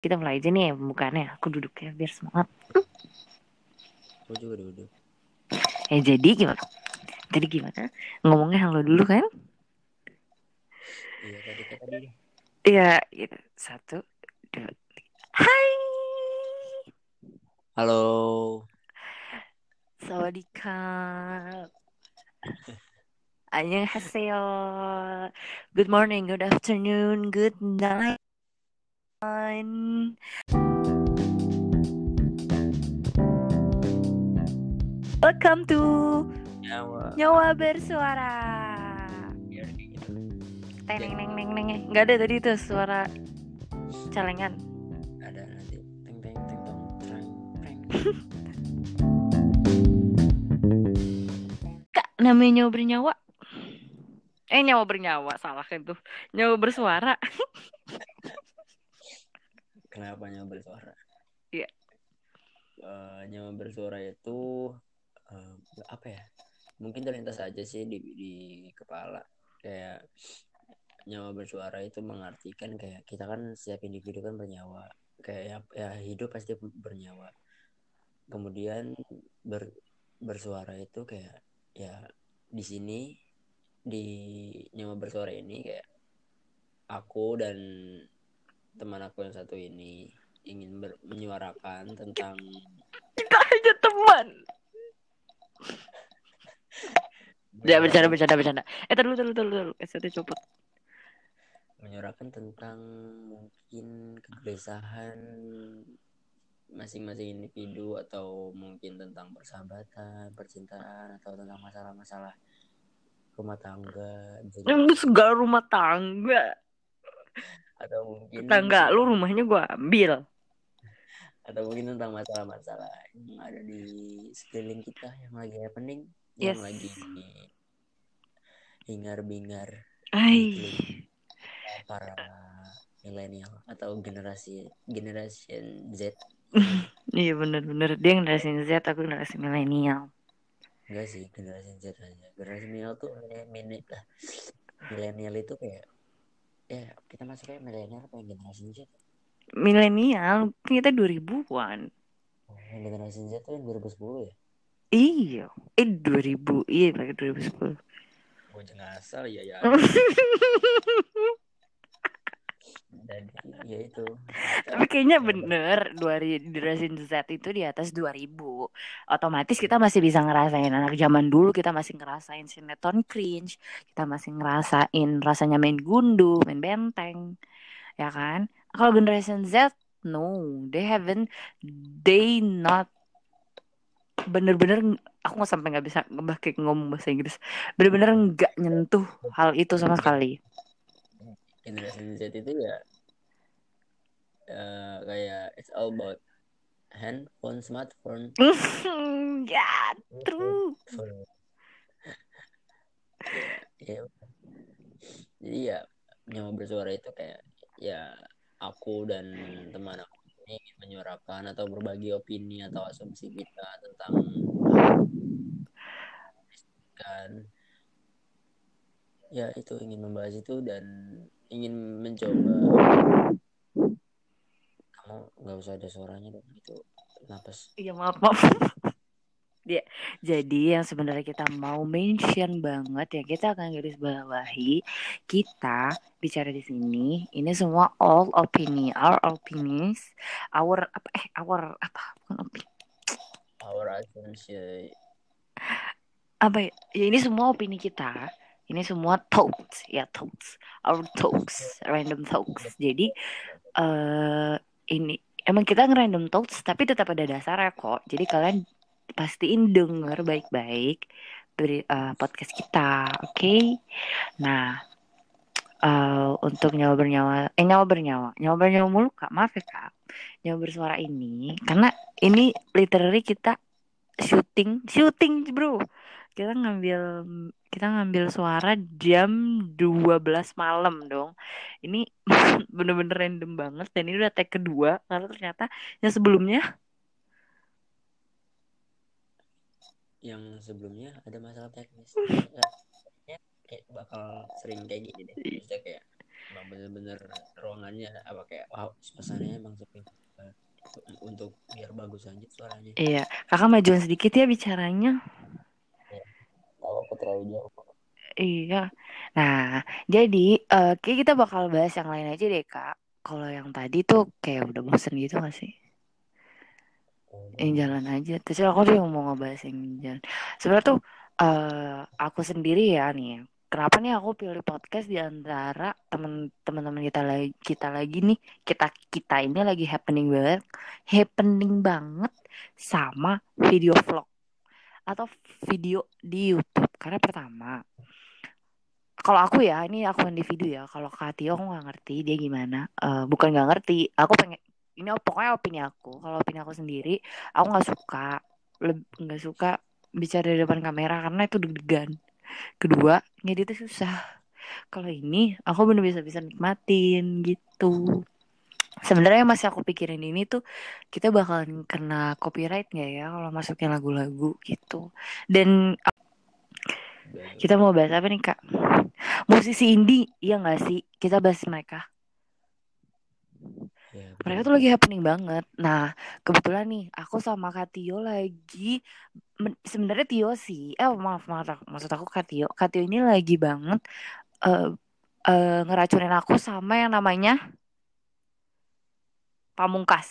kita mulai aja nih pembukaannya. Aku duduk ya biar semangat. Aku juga duduk. Ya jadi gimana? Tadi gimana? Ngomongnya halo dulu kan? Iya tadi. Iya, gitu. Satu, dua, tiga. Hai. Halo. Sawadika. Annyeonghaseyo. Good morning, good afternoon, good night. Welcome to Nyawa. Nyawa Bersuara. Teng neng neng neng. Enggak ada tadi tuh suara celengan. Ada nanti teng teng teng teng treng treng. Kak, namanya nyawa bernyawa. Eh nyawa bernyawa salah kan tuh. Nyawa bersuara. Kenapa nyawa bersuara? Iya. Eh, nyawa bersuara itu eh, apa ya? Mungkin terlintas aja sih di di kepala. Kayak nyawa bersuara itu mengartikan kayak kita kan setiap individu kan bernyawa. Kayak ya, ya hidup pasti bernyawa. Kemudian ber, bersuara itu kayak ya di sini di nyawa bersuara ini kayak aku dan teman aku yang satu ini ingin ber- menyuarakan tentang Kita aja teman. Ya bercanda bercanda bercanda. Eh terlalu terlalu terlalu terlalu. ST copot. menyuarakan tentang mungkin kegelisahan masing-masing individu atau mungkin tentang persahabatan, percintaan atau tentang masalah-masalah rumah tangga jadi- Yang segala rumah tangga. Atau mungkin Tangga lu rumahnya gua ambil. atau mungkin tentang masalah-masalah yang ada di sekeliling kita yang lagi happening yang Yes. lagi hingar-bingar para milenial atau generasi generation Z Iya bener-bener dia generasi Z aku generasi milenial. enggak sih generasi Z aja generasi milenial tuh mini lah milenial itu kayak ya kita masuknya milenial apa generasi Z Milenial kita 2000-an. oh, generasi Z tuh yang 2010 ya Iya. Eh 2000. Iya pakai 2010. gue jangan asal ya ya dan ya itu. Tapi kayaknya bener dua generasi Z itu di atas 2000 Otomatis kita masih bisa ngerasain anak zaman dulu kita masih ngerasain sinetron cringe, kita masih ngerasain rasanya main gundu, main benteng, ya kan? Kalau generation Z, no, they haven't, they not bener-bener aku nggak sampai nggak bisa ngomong bahasa Inggris. Bener-bener nggak nyentuh hal itu sama sekali generasi Z itu ya eh, kayak it's all about handphone smartphone. Ya true. Ya, jadi ya nyawa bersuara itu kayak ya aku dan teman aku ini ingin menyuarakan atau berbagi opini atau asumsi kita tentang kan ya itu ingin membahas itu dan ingin mencoba. Kamu nggak usah ada suaranya dong itu napas. Iya maaf maaf. Dia jadi yang sebenarnya kita mau mention banget ya kita akan garis bawahi kita bicara di sini ini semua all opini our opinions our apa eh our apa bukan opini. Our assumption apa ya? ya ini semua opini kita ini semua thoughts ya thoughts our thoughts random thoughts jadi eh ini emang kita ngerandom thoughts tapi tetap ada dasarnya kok. Jadi kalian pastiin denger baik-baik eh, podcast kita oke? Nah eh, untuk nyawa bernyawa eh nyawa bernyawa nyawa bernyawa mulu kak. Maaf ya kak. Nyawa bersuara ini karena ini literally kita syuting syuting bro kita ngambil kita ngambil suara jam 12 malam dong. Ini bener-bener random banget dan ini udah tag kedua karena ternyata yang sebelumnya? Yang sebelumnya ada masalah teknis. Ya, kayaknya kayak bakal sering kayak gini deh. Maksudnya kayak emang bener-bener ruangannya apa kayak wow suasananya emang sepi. Untuk biar bagus aja suaranya. Iya, kakak majuan sedikit ya bicaranya. Kalau aku terlalu jauh Iya. Nah, jadi kayak kita bakal bahas yang lain aja deh, Kak. Kalau yang tadi tuh kayak udah bosen gitu gak sih? Yang jalan aja. Terus aku tuh yang mau ngebahas yang jalan. Sebenarnya tuh eh aku sendiri ya nih. Kenapa nih aku pilih podcast di antara temen-temen kita lagi kita lagi nih kita kita ini lagi happening banget, happening banget sama video vlog atau video di YouTube. Karena pertama, kalau aku ya ini aku individu ya. Kalau Katio aku nggak ngerti dia gimana. Eh, bukan nggak ngerti. Aku pengen ini pokoknya opini aku. Kalau opini aku sendiri, aku nggak suka nggak suka bicara di depan kamera karena itu deg-degan. Kedua, ngeditnya susah. Kalau ini aku bener bisa bisa nikmatin gitu. Sebenarnya masih aku pikirin ini tuh kita bakalan kena copyright nggak ya kalau masukin lagu-lagu gitu. Dan kita mau bahas apa nih kak? Musisi indie, iya nggak sih? Kita bahas mereka. ya. Mereka tuh lagi happening banget. Nah, kebetulan nih, aku sama Kak Tio lagi sebenarnya Tio sih. Eh, maaf, maaf, maksud aku Kak Tio. Kak Tio ini lagi banget eh eh, ngeracunin aku sama yang namanya Pamungkas.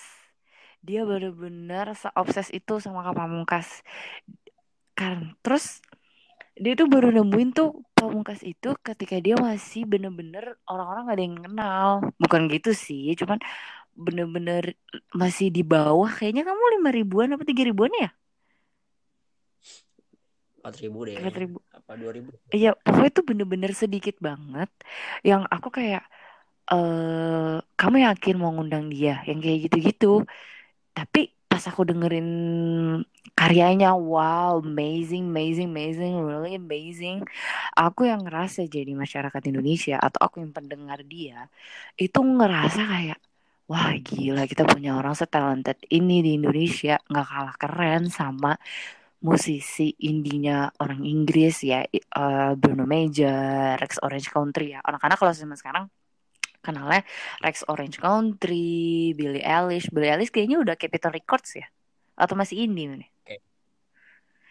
Dia bener-bener seobses itu sama Kak Pamungkas. Kan, terus dia tuh baru nemuin tuh Pamungkas itu ketika dia masih bener-bener orang-orang gak ada yang kenal. Bukan gitu sih, cuman bener-bener masih di bawah. Kayaknya kamu lima ribuan apa tiga ribuan ya? empat ribu deh Empat ribu. apa dua ribu Iya, pokoknya tuh bener-bener sedikit banget. Yang aku kayak, eh kamu yakin mau ngundang dia? Yang kayak gitu-gitu. Tapi pas aku dengerin karyanya, wow, amazing, amazing, amazing, really amazing. Aku yang ngerasa jadi masyarakat Indonesia atau aku yang pendengar dia, itu ngerasa kayak, wah gila kita punya orang setalented ini di Indonesia, nggak kalah keren sama musisi indinya orang Inggris ya, eh, Bruno Major, Rex Orange Country ya. Anak-anak kalau zaman sekarang kenalnya Rex Orange Country, Billie Eilish. Billie Eilish kayaknya udah Capitol Records ya? Atau masih indie nih?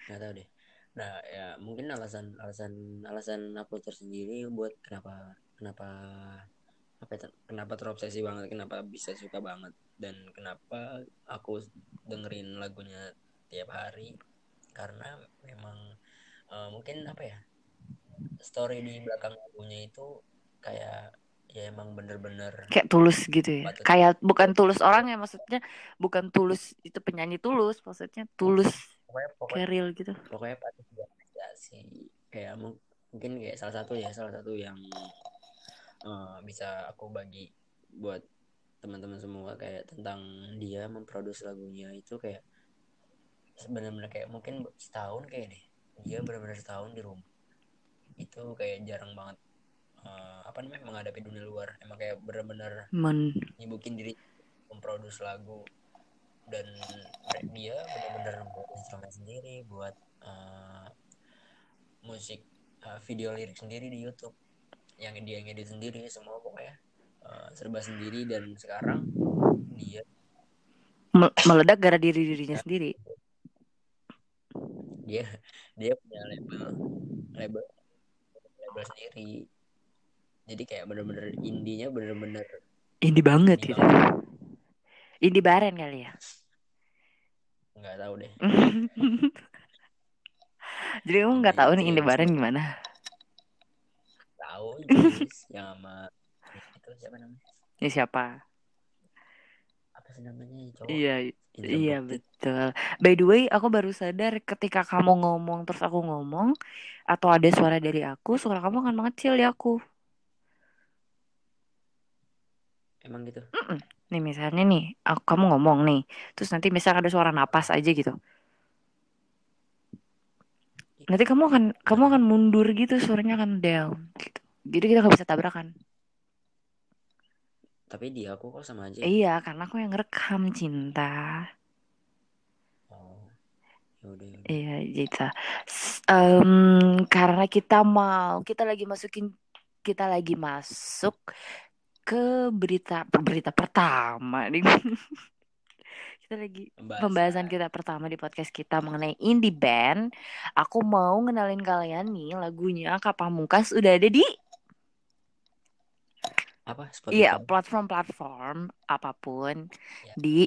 nggak tahu deh nah ya mungkin alasan alasan alasan aku tersendiri buat kenapa kenapa apa ya, kenapa terobsesi banget kenapa bisa suka banget dan kenapa aku dengerin lagunya tiap hari karena memang eh, mungkin apa ya story di belakang lagunya itu kayak ya emang bener-bener Kayak tulus gitu ya. Patut. Kayak bukan tulus orang ya maksudnya, bukan tulus itu penyanyi tulus, maksudnya tulus pokoknya pokoknya kayak real gitu. pokoknya patut diapresiasi kayak mu- mungkin kayak salah satu ya salah satu yang eh, bisa aku bagi buat teman-teman semua kayak tentang dia memproduksi lagunya itu kayak benar-benar kayak mungkin setahun kayak deh dia benar-benar setahun di rumah itu kayak jarang banget eh, apa namanya menghadapi dunia luar. Emang kayak benar-benar Men. nyibukin diri memproduksi lagu. Dan dia benar-benar buat instrumen sendiri buat eh, musik eh, video lirik sendiri di YouTube. Yang dia ngedit sendiri semua pokoknya. Eh, serba sendiri dan sekarang dia me- meledak gara diri dirinya sendiri. dia dia punya label label label sendiri jadi kayak bener-bener indinya bener-bener Indie banget indie gitu. banget Indie baren kali ya. nggak tahu deh Jadi kamu nggak tahu nih indie baren gimana? tahu yang sama itu siapa namanya Ini siapa? apa sih namanya cowok Iya, Indra iya betul. By the way, aku baru sadar ketika kamu ngomong terus aku ngomong atau ada suara dari aku, suara kamu akan mengecil di aku. Emang gitu Nih misalnya nih, aku kamu ngomong nih, terus nanti misalnya ada suara napas aja gitu. Nanti kamu akan kamu akan mundur gitu, suaranya akan down gitu. Jadi kita nggak bisa tabrakan. tapi di aku kok sama aja Iya, karena aku yang ngerekam cinta. oh yaudah yaudah Iya, gitu. S- em, karena kita mau, kita lagi masukin, kita lagi masuk ke berita berita pertama nih. kita lagi Pembahasan. pembahasan kita pertama di podcast kita mengenai indie band. Aku mau ngenalin kalian nih lagunya Kak Pamungkas udah ada di apa iya platform-platform apa pun Ya. di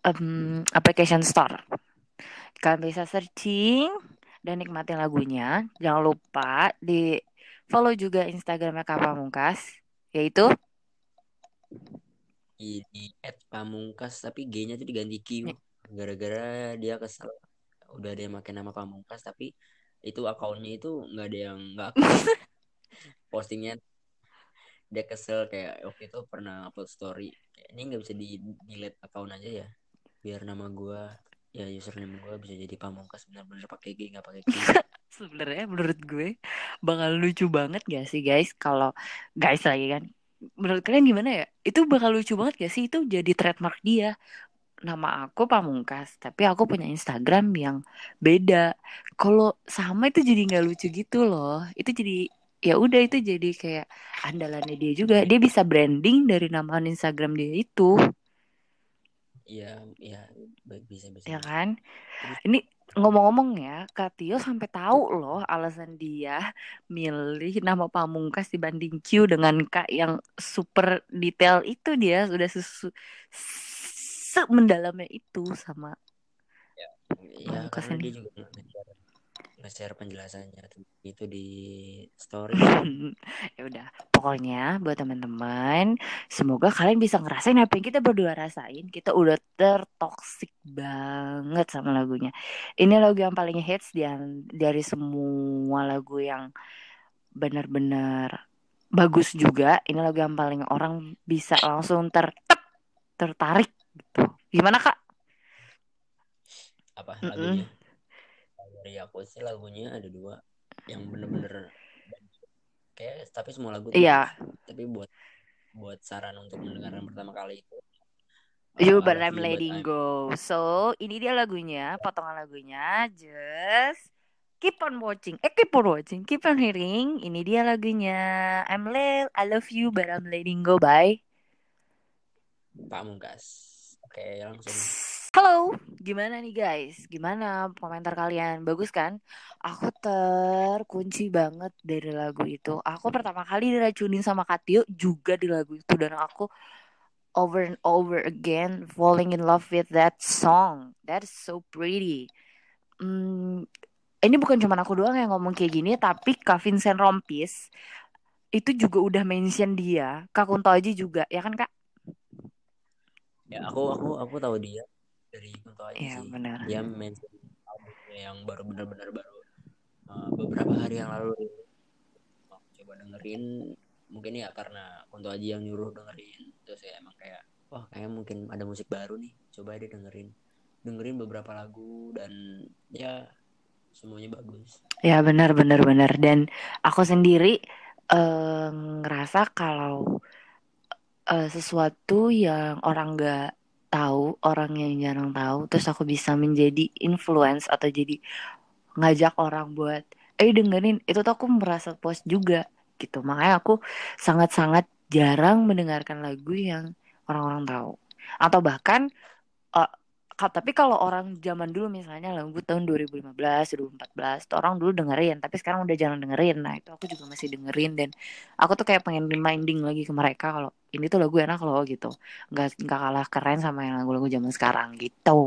em, application store. Kalian bisa searching dan nikmatin lagunya. Jangan lupa di follow juga Instagramnya Kak Pamungkas yaitu? Di at pamungkas tapi G-nya tuh diganti Q. Ya. gara-gara dia kesel udah ada yang pakai nama pamungkas tapi itu akunnya itu nggak ada yang nggak postingnya dia kesel kayak waktu itu pernah upload story. Kayak, ini nggak bisa di delete akun aja ya biar nama gua ya username gua bisa jadi pamungkas benar-benar pakai G nggak pakai Q sebenarnya menurut gue bakal lucu banget gak sih guys? Kalau guys lagi kan menurut kalian gimana ya? Itu bakal lucu banget gak sih? Itu jadi trademark dia. Nama aku Pamungkas tapi aku punya Instagram yang beda. Kalau sama itu jadi nggak lucu gitu loh. Itu jadi ya udah itu jadi kayak andalannya dia juga. Dia bisa branding dari nama Instagram dia itu. Iya iya. Bisa bisa ya kan? Ini ngomong-ngomong ya Kak Tio sampai tahu loh alasan dia milih nama Pamungkas dibanding Q dengan K yang super detail itu dia sudah sesu semendalamnya itu sama Iya, Pamungkas karena ini. dia juga nge-share, penjelasannya. Itu di story. ya udah pokoknya buat teman-teman semoga kalian bisa ngerasain apa yang kita berdua rasain. Kita udah tertoksik banget sama lagunya. Ini lagu yang paling hits dan dari semua lagu yang benar-benar bagus juga. Ini lagu yang paling orang bisa langsung ter tertarik gitu. Gimana kak? Apa lagunya? Dari aku sih lagunya ada dua yang bener-bener kayak tapi semua lagu Iya. Tapi buat buat saran untuk mendengarkan pertama kali itu You uh, but I'm letting go. So ini dia lagunya, potongan lagunya. Just keep on watching. Eh keep on watching, keep on hearing. Ini dia lagunya. I'm le I love you but I'm letting go. Bye. Pamungkas. Oke, langsung. Halo, gimana nih guys? Gimana komentar kalian? Bagus kan? Aku terkunci banget dari lagu itu. Aku pertama kali diracunin sama Katio juga di lagu itu dan aku over and over again falling in love with that song. That's so pretty. Hmm, ini bukan cuma aku doang yang ngomong kayak gini, tapi Kak Vincent Rompis itu juga udah mention dia. Kak Kunto Aji juga, ya kan Kak? Ya, aku aku aku tahu dia dari Kunto aja Iya sih. benar. Dia mention albumnya yang baru benar-benar baru uh, beberapa hari yang lalu. Coba dengerin mungkin ya karena Kunto Aji yang nyuruh dengerin. Terus ya emang kayak wah kayak mungkin ada musik baru nih coba deh dengerin. Dengerin beberapa lagu dan ya semuanya bagus. Ya benar benar benar. Dan aku sendiri eh, ngerasa kalau eh, sesuatu yang orang nggak tahu, orang yang jarang tahu, terus aku bisa menjadi influence atau jadi ngajak orang buat eh dengerin itu tuh aku merasa puas juga gitu. Makanya aku sangat-sangat jarang mendengarkan lagu yang orang-orang tahu. Atau bahkan ka- tapi kalau orang zaman dulu misalnya lagu tahun 2015, 2014, tuh orang dulu dengerin, tapi sekarang udah jarang dengerin. Nah, itu aku juga masih dengerin dan aku tuh kayak pengen reminding lagi ke mereka kalau ini tuh lagu enak loh gitu. Nggak nggak kalah keren sama yang lagu-lagu zaman sekarang gitu.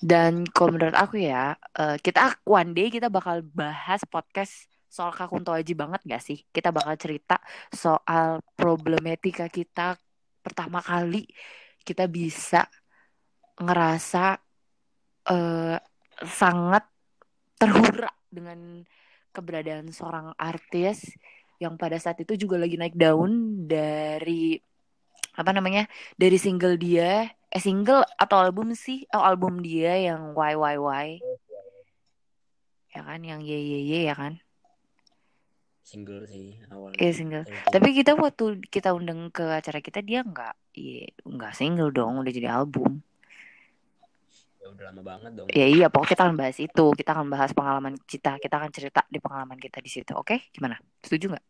Dan kalau menurut aku ya, eh, kita one day kita bakal bahas podcast soal Kak Kunto Aji banget gak sih? Kita bakal cerita soal problematika kita pertama kali kita bisa ngerasa eh, sangat terhura dengan keberadaan seorang artis yang pada saat itu juga lagi naik daun dari apa namanya dari single dia eh single atau album sih? Oh album dia yang Why Why Why ya kan yang Ye Ye Ye ya kan? Single sih awalnya. Iya single. Dulu. tapi kita waktu kita undang ke acara kita dia nggak iya nggak single dong udah jadi album ya udah lama banget dong. Ya iya pokoknya kita akan bahas itu. Kita akan bahas pengalaman kita. Kita akan cerita di pengalaman kita di situ oke? Gimana? Setuju nggak?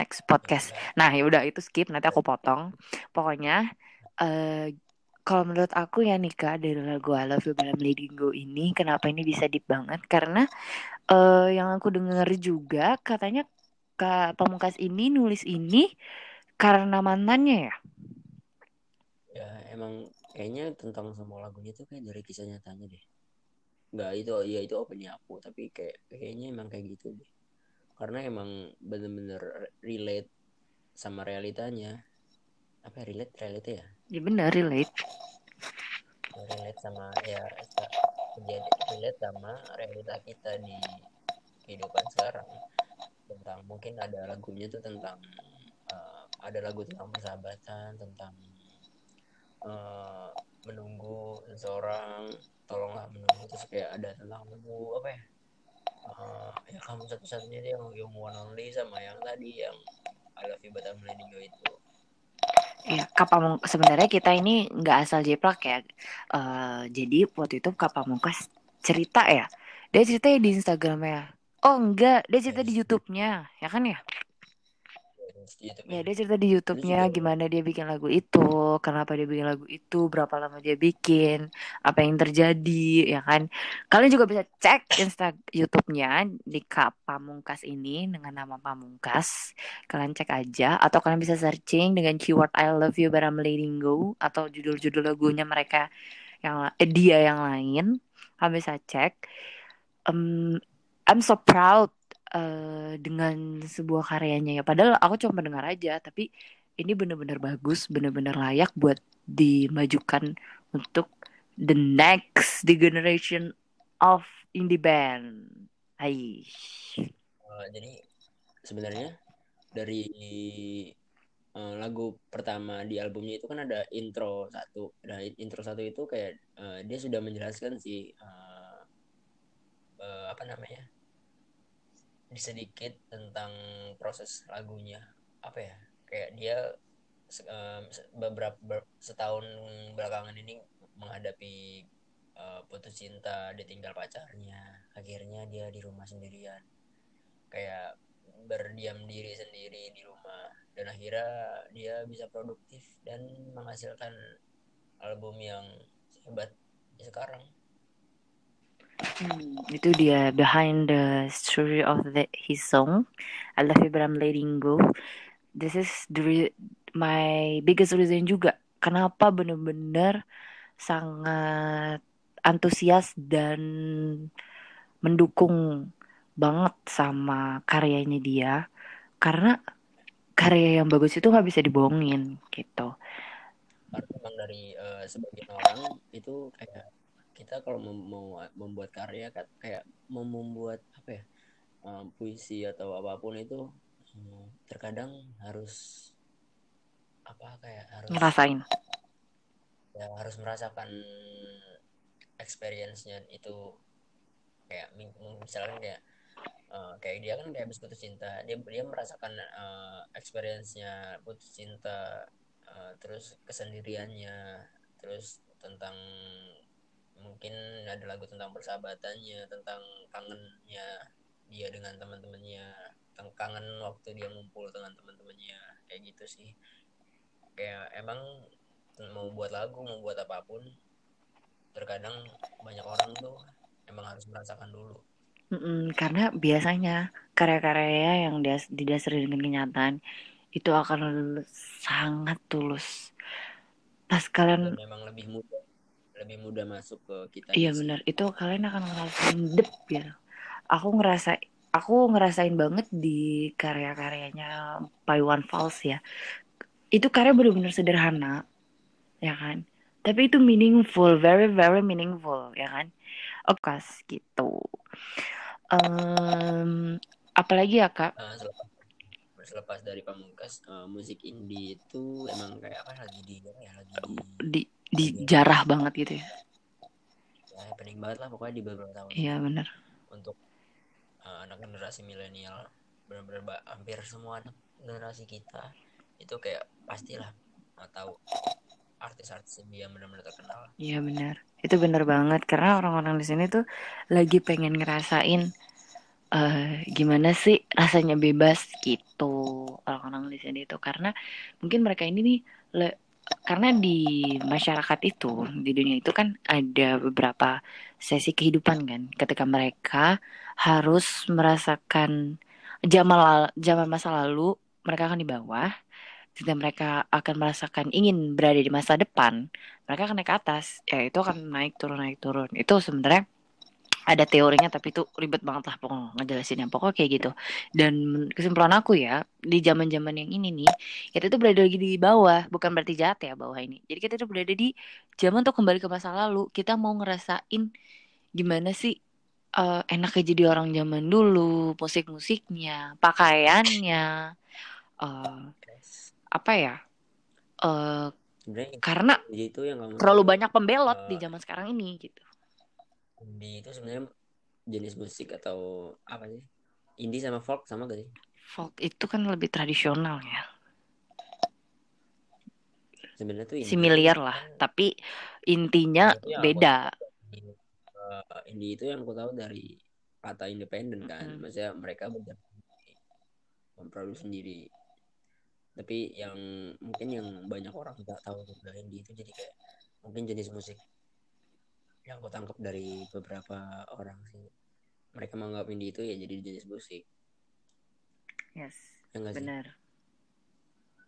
Next podcast. Nah ya udah itu skip. Nanti aku potong. Pokoknya eh kalau menurut aku ya Nika dari lagu I Love You by Lady Go ini kenapa ini bisa deep banget? Karena eh yang aku dengar juga katanya Kak Pamungkas ini nulis ini karena mantannya ya? Ya emang kayaknya tentang semua lagunya tuh kayak dari kisah nyatanya deh. Nggak itu ya itu opini aku tapi kayak kayaknya emang kayak gitu deh. Karena emang bener-bener relate sama realitanya. Apa ya, relate? Realita ya? Ya benar relate. Relate sama ya jadi relate sama realita kita di kehidupan sekarang. Tentang mungkin ada lagunya tuh tentang uh, ada lagu tentang persahabatan tentang uh, seseorang tolonglah menunggu terus kayak ada tentang menunggu apa ya uh, ya kamu satu-satunya dia yang, yang one only sama yang tadi yang I love you but I'm letting you itu Ya, Kapamung sebenarnya kita ini nggak asal jeplak ya. Uh, jadi waktu itu Kapamungkas cerita ya. Dia cerita di Instagramnya. Oh enggak, dia cerita di YouTube-nya, ya kan ya? Ya dia cerita di YouTube-nya gimana dia bikin lagu itu, kenapa dia bikin lagu itu, berapa lama dia bikin, apa yang terjadi, ya kan. Kalian juga bisa cek Insta YouTube-nya di Kak Pamungkas ini dengan nama Pamungkas. Kalian cek aja atau kalian bisa searching dengan keyword I love you but I'm letting go atau judul-judul lagunya mereka yang eh, dia yang lain. Kalian bisa cek. Um, I'm so proud uh, dengan sebuah karyanya ya. Padahal aku cuma mendengar aja, tapi ini benar-benar bagus, benar-benar layak buat dimajukan untuk the next the generation of indie band. Hai. Uh, jadi sebenarnya dari uh, lagu pertama di albumnya itu kan ada intro satu. Nah intro satu itu kayak uh, dia sudah menjelaskan sih uh, uh, apa namanya sedikit tentang proses lagunya. Apa ya? Kayak dia um, beberapa ber, setahun belakangan ini menghadapi uh, putus cinta ditinggal pacarnya. Akhirnya dia di rumah sendirian. Kayak berdiam diri sendiri di rumah. Dan akhirnya dia bisa produktif dan menghasilkan album yang hebat sekarang Hmm, itu dia behind the story of the, his song I Love You But I'm Letting Go. This is the my biggest reason juga kenapa bener-bener sangat antusias dan mendukung banget sama karyanya dia karena karya yang bagus itu nggak bisa dibohongin gitu. Karena memang dari uh, sebagian orang itu kayak kita kalau mau membuat karya kan kayak mau membuat apa ya um, puisi atau apa pun itu um, terkadang harus apa kayak harus ngerasain. Ya harus merasakan experience-nya itu kayak misalnya kayak uh, kayak dia kan kayak habis putus cinta dia dia merasakan uh, experience-nya putus cinta uh, terus kesendiriannya terus tentang mungkin ada lagu tentang persahabatannya tentang kangennya dia dengan teman-temannya tentang kangen waktu dia ngumpul dengan teman-temannya kayak gitu sih. Kayak emang mau buat lagu mau buat apa pun terkadang banyak orang tuh emang harus merasakan dulu. Mm-mm, karena biasanya karya-karya yang dia didasari dengan kenyataan itu akan sangat tulus. Pas kalian Dan memang lebih mudah lebih mudah masuk ke kita iya benar. Itu kalian akan ngerasain dep ya. Aku ngerasa aku ngerasain banget di karya-karyanya One Falls ya. Itu karya benar-benar sederhana ya kan? Tapi itu meaningful very very meaningful ya kan? Oke okay, gitu um, apalagi ya kak? Uh, selepas, selepas dari pamungkas uh, musik indie itu emang kayak apa? Lagi di ya lagi di, di dijarah banget gitu ya. Ya penting banget lah pokoknya di beberapa tahun. Iya benar untuk uh, anak generasi milenial benar-benar hampir semua anak generasi kita itu kayak pastilah tahu artis-artis yang benar-benar terkenal. Iya benar itu bener banget karena orang-orang di sini tuh lagi pengen ngerasain eh gimana sih rasanya bebas gitu orang-orang di sini itu karena mungkin mereka ini nih le- karena di masyarakat itu di dunia itu kan ada beberapa sesi kehidupan kan. Ketika mereka harus merasakan zaman zaman masa lalu mereka akan di bawah. Ketika mereka akan merasakan ingin berada di masa depan mereka akan naik ke atas. Ya itu akan naik turun naik turun. Itu sebenarnya ada teorinya tapi itu ribet banget lah pokoknya ngejelasinnya. Pokoknya kayak gitu. Dan kesimpulan aku ya di zaman zaman yang ini nih kita tuh berada lagi di bawah. Bukan berarti jahat ya bawah ini. Jadi kita tuh berada di zaman tuh kembali ke masa lalu. Kita mau ngerasain gimana sih eh, enaknya jadi orang zaman dulu musik-musiknya pakaiannya eh, apa ya sebenarnya karena itu yang terlalu banyak pembelot Eh, di zaman sekarang ini gitu indie itu sebenarnya jenis musik atau apa sih? Indie sama folk sama gak sih? Folk itu kan lebih tradisional ya. Sebenarnya tuh indie. Similar lah tapi intinya itu yang aku beda eh, indie itu yang aku tahu dari kata independen kan. Mm-mm. maksudnya mereka memproduksi sendiri. Tapi yang mungkin yang banyak orang nggak tahu juga indie itu jadi kayak mungkin jenis musik yang aku tangkap dari beberapa orang sih. Mereka menganggap indie itu ya jadi jenis musik yes ya benar.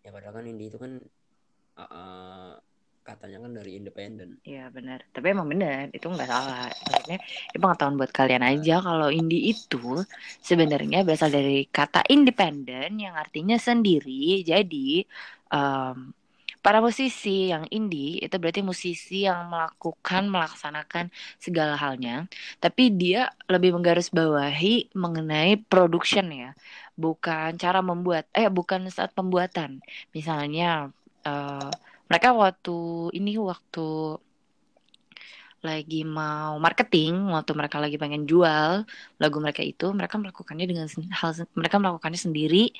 Ya padahal kan indie itu kan uh, uh, katanya kan dari independen Iya benar. Tapi emang benar itu nggak salah. Maksudnya ini pengetahuan buat kalian aja kalau indie itu sebenarnya berasal dari kata independen yang artinya sendiri. Jadi em, para musisi yang indie itu berarti musisi yang melakukan melaksanakan segala halnya. Tapi dia lebih menggarisbawahi mengenai production ya. Bukan cara membuat eh bukan saat pembuatan. Misalnya eh, mereka waktu ini waktu lagi mau marketing, waktu mereka lagi pengen jual lagu mereka itu, mereka melakukannya dengan hal mereka melakukannya sendiri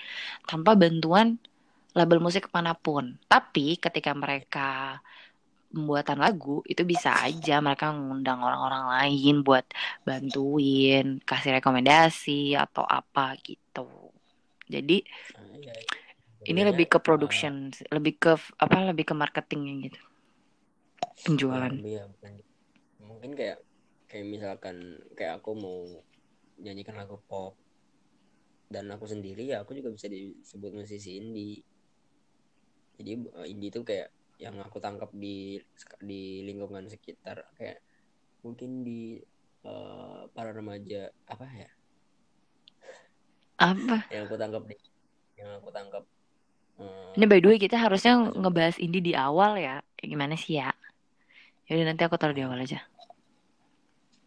tanpa bantuan label musik ke mana pun. Tapi ketika mereka pembuatan lagu itu bisa aja mereka mengundang orang-orang lain buat bantuin, kasih rekomendasi atau apa gitu. Jadi Nah, iya. ini Sebenarnya, lebih ke uh, production, lebih ke apa? Lebih ke marketingnya gitu, penjualan. uh, iya, bukan. mungkin kayak kayak misalkan kayak aku mau nyanyikan lagu pop dan aku sendiri ya aku juga bisa disebut musisi indie jadi uh, indie itu kayak yang aku tangkap di di lingkungan sekitar kayak mungkin di uh, para remaja apa ya Apa? yang aku tangkap di yang aku tangkap uh, Ini by the way kita harusnya ngebahas indie di awal ya. Ya, Gimana sih ya? Yaudah nanti aku taruh di awal aja.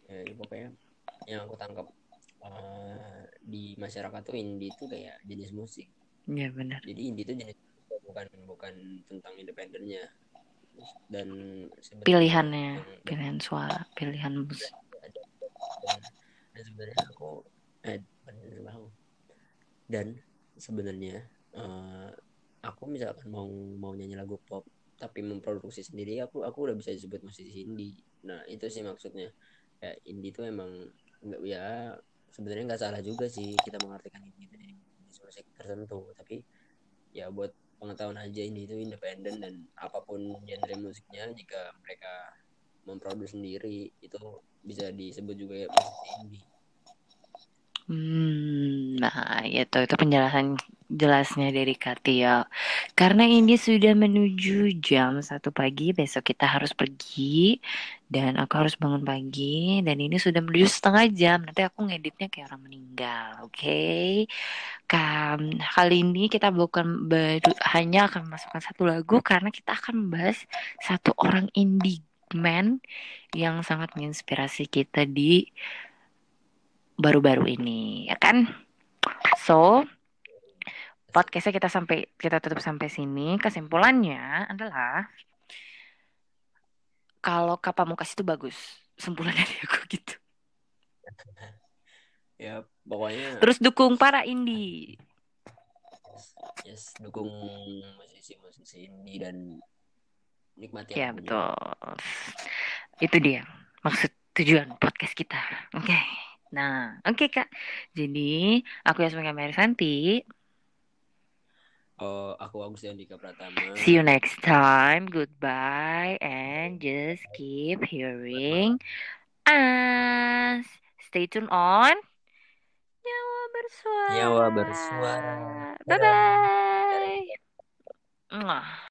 ya, ya, pokoknya yang aku tangkap uh, di masyarakat tuh indie itu kayak jenis musik Iya benar. jadi indie itu jenis bukan bukan tentang independennya. Dan Pilihannya, yang- pilihan suara, pilihan musik. dan, dan sebenarnya aku eh dan sebenarnya eh, aku misalkan mau mau nyanyi lagu pop tapi memproduksi sendiri aku aku udah bisa disebut musisi indie. Nah itu sih maksudnya. Ya indie itu emang nggak ya sebenarnya nggak salah juga sih kita mengartikan indie jadi jenis musik tertentu. Tapi ya buat pengetahuan aja indie itu independen dan apa pun genre musiknya jika mereka memproduksi sendiri itu bisa disebut juga ya musisi indie Hmm, nah itu itu penjelasan jelasnya dari Katia. Karena ini sudah menuju jam satu pagi, besok kita harus pergi dan aku harus bangun pagi dan ini sudah menuju setengah jam. Nanti aku ngeditnya kayak orang meninggal, oke? Kan kali ini kita bukan baru hanya akan memasukkan satu lagu karena kita akan membahas satu orang indie man yang sangat menginspirasi kita di baru-baru ini, ya kan? So, podcastnya kita sampai kita tutup sampai sini. Kesimpulannya adalah kalau Kapamukas itu bagus. Kesimpulannya dari aku gitu. ya pokoknya Terus dukung para indie. yes dukung musisi-musisi indie dan nikmati Ya betul. Itu dia maksud tujuan podcast kita. Oke. Nah, oke Kak. Jadi, aku Yasmin Kamari Santi. Oh, aku Agus Andika Pratama. See you next time. Goodbye and just keep hearing us. Stay tuned on Nyawa Bersuara. Nyawa Bersuara. Bye bye.